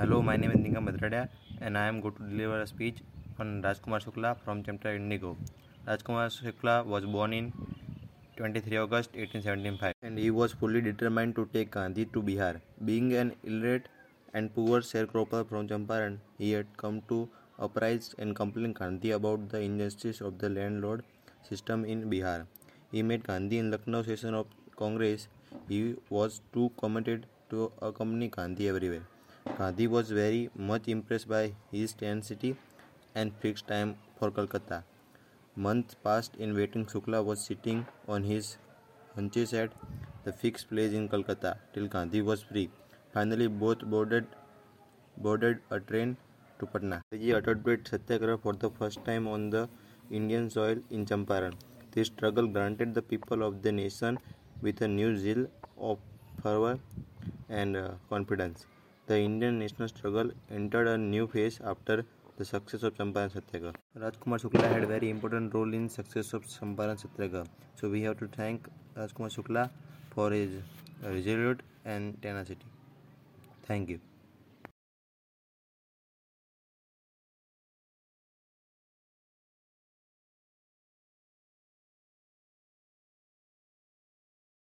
Hello, my name is Nigam Badradia and I am going to deliver a speech on Rajkumar Shukla from chapter Indigo. Rajkumar Shukla was born in 23 August 1875 and he was fully determined to take Gandhi to Bihar. Being an illiterate and poor sharecropper from Champaran, he had come to uprise and complain Gandhi about the injustice of the landlord system in Bihar. He met Gandhi in Lucknow session of Congress. He was too committed to accompany Gandhi everywhere. Gandhi was very much impressed by his tenacity and fixed time for Calcutta. Months passed in waiting. Shukla was sitting on his hunches at the fixed place in Calcutta till Gandhi was free. Finally, both boarded boarded a train to Patna. Gandhiji attempted satyagraha for the first time on the Indian soil in Champaran. This struggle granted the people of the nation with a new zeal of fervor and uh, confidence. The Indian national struggle entered a new phase after the success of Champaran Satyagraha. Rajkumar Shukla had a very important role in success of Champaran Satyagraha. So we have to thank Rajkumar Shukla for his resolute and tenacity. Thank you.